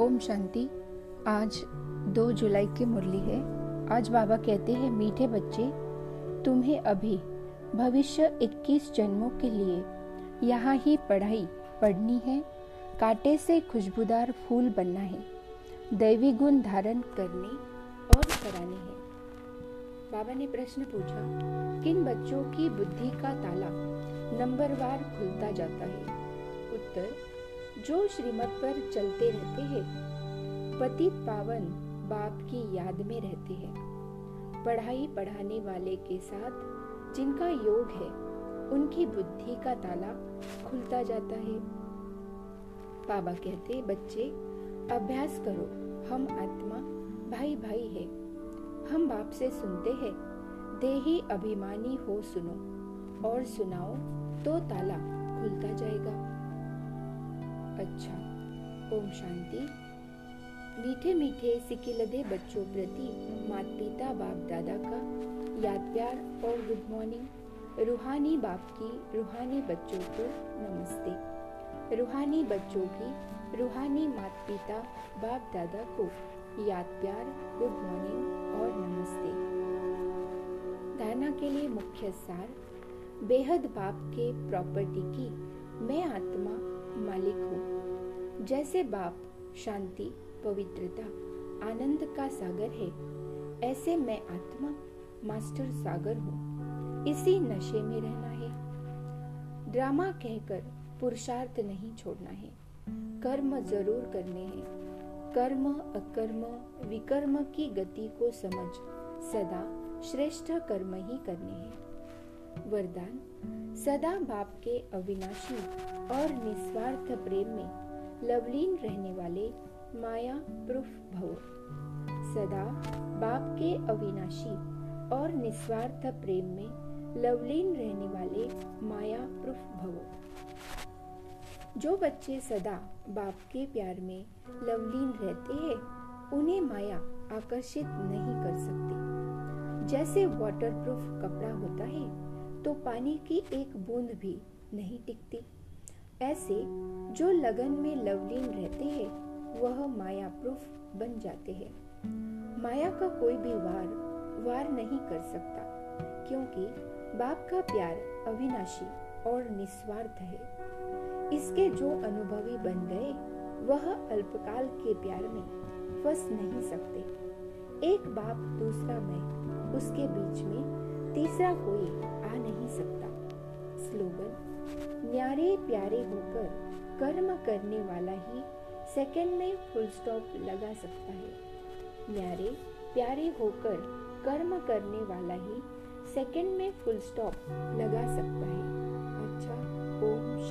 ओम शांति। आज दो जुलाई की मुरली है। आज बाबा कहते हैं, मीठे बच्चे, तुम्हें अभी भविष्य 21 जन्मों के लिए यहाँ ही पढ़ाई पढ़नी है। कांटे से खुशबूदार फूल बनना है। दैवी गुण धारण करने और कराने हैं। बाबा ने प्रश्न पूछा, किन बच्चों की बुद्धि का ताला नंबरवार खुलता जाता है? उत्तर जो श्रीमत पर चलते रहते हैं, पतित पावन बाप की याद में रहते हैं। पढ़ाई पढ़ाने वाले के साथ जिनका योग है, उनकी बुद्धि का ताला खुलता जाता है। बाबा कहते, बच्चे, अभ्यास करो, हम आत्मा भाई भाई है। हम बाप से सुनते हैं, देही अभिमानी हो सुनो, और सुनाओ तो ताला खुलता जाएगा ओम शांति। मीठे मीठे सिकिलदे बच्चों प्रति मात पिता बाप दादा का याद प्यार और गुड मॉर्निंग। रूहानी बाप की रूहानी बच्चों को नमस्ते। रूहानी बच्चों की रूहानी मात पिता बाप दादा को याद प्यार, गुड मॉर्निंग और नमस्ते। धारणा के लिए मुख्य सार, बेहद बाप के प्रॉपर्टी की मैं आत्मा मालिक हूँ। जैसे बाप शांति, पवित्रता, आनंद का सागर है, ऐसे मैं आत्मा, मास्टर सागर हूँ। इसी नशे में रहना है। ड्रामा कहकर पुरुषार्थ नहीं छोड़ना है। कर्म ज़रूर करने हैं। कर्म, अकर्म, विकर्म की गति को समझ सदा श्रेष्ठ कर्म ही करने हैं। वरदान, सदा बाप के अविनाशी और निस्वार्थ प्रेम में लवलीन रहने वाले माया प्रूफ भव। सदा बाप के अविनाशी और निस्वार्थ प्रेम में लवलीन रहने वाले माया प्रूफ भव। जो बच्चे सदा बाप के प्यार में लवलीन रहते हैं, उन्हें माया आकर्षित नहीं कर सकती। जैसे वाटरप्रूफ कपड़ा होता है तो पानी की एक बूंद भी नहीं टिकती। ऐसे जो लगन में लवलीन रहते हैं, वह माया प्रूफ बन जाते हैं। माया का कोई भी वार वार नहीं कर सकता, क्योंकि बाप का प्यार अविनाशी और निस्वार्थ है। इसके जो अनुभवी बन गए, वह अल्पकाल के प्यार में फंस नहीं सकते। एक बाप, दूसरा मैं, उसके बीच में तीसरा कोई आ नहीं सकता। स्लोगन न्यारे प्यारे होकर कर्म करने वाला ही सेकंड में फुल स्टॉप लगा सकता है। न्यारे, प्यारे होकर कर्म करने वाला ही सेकंड में फुल स्टॉप लगा सकता है। अच्छा ओम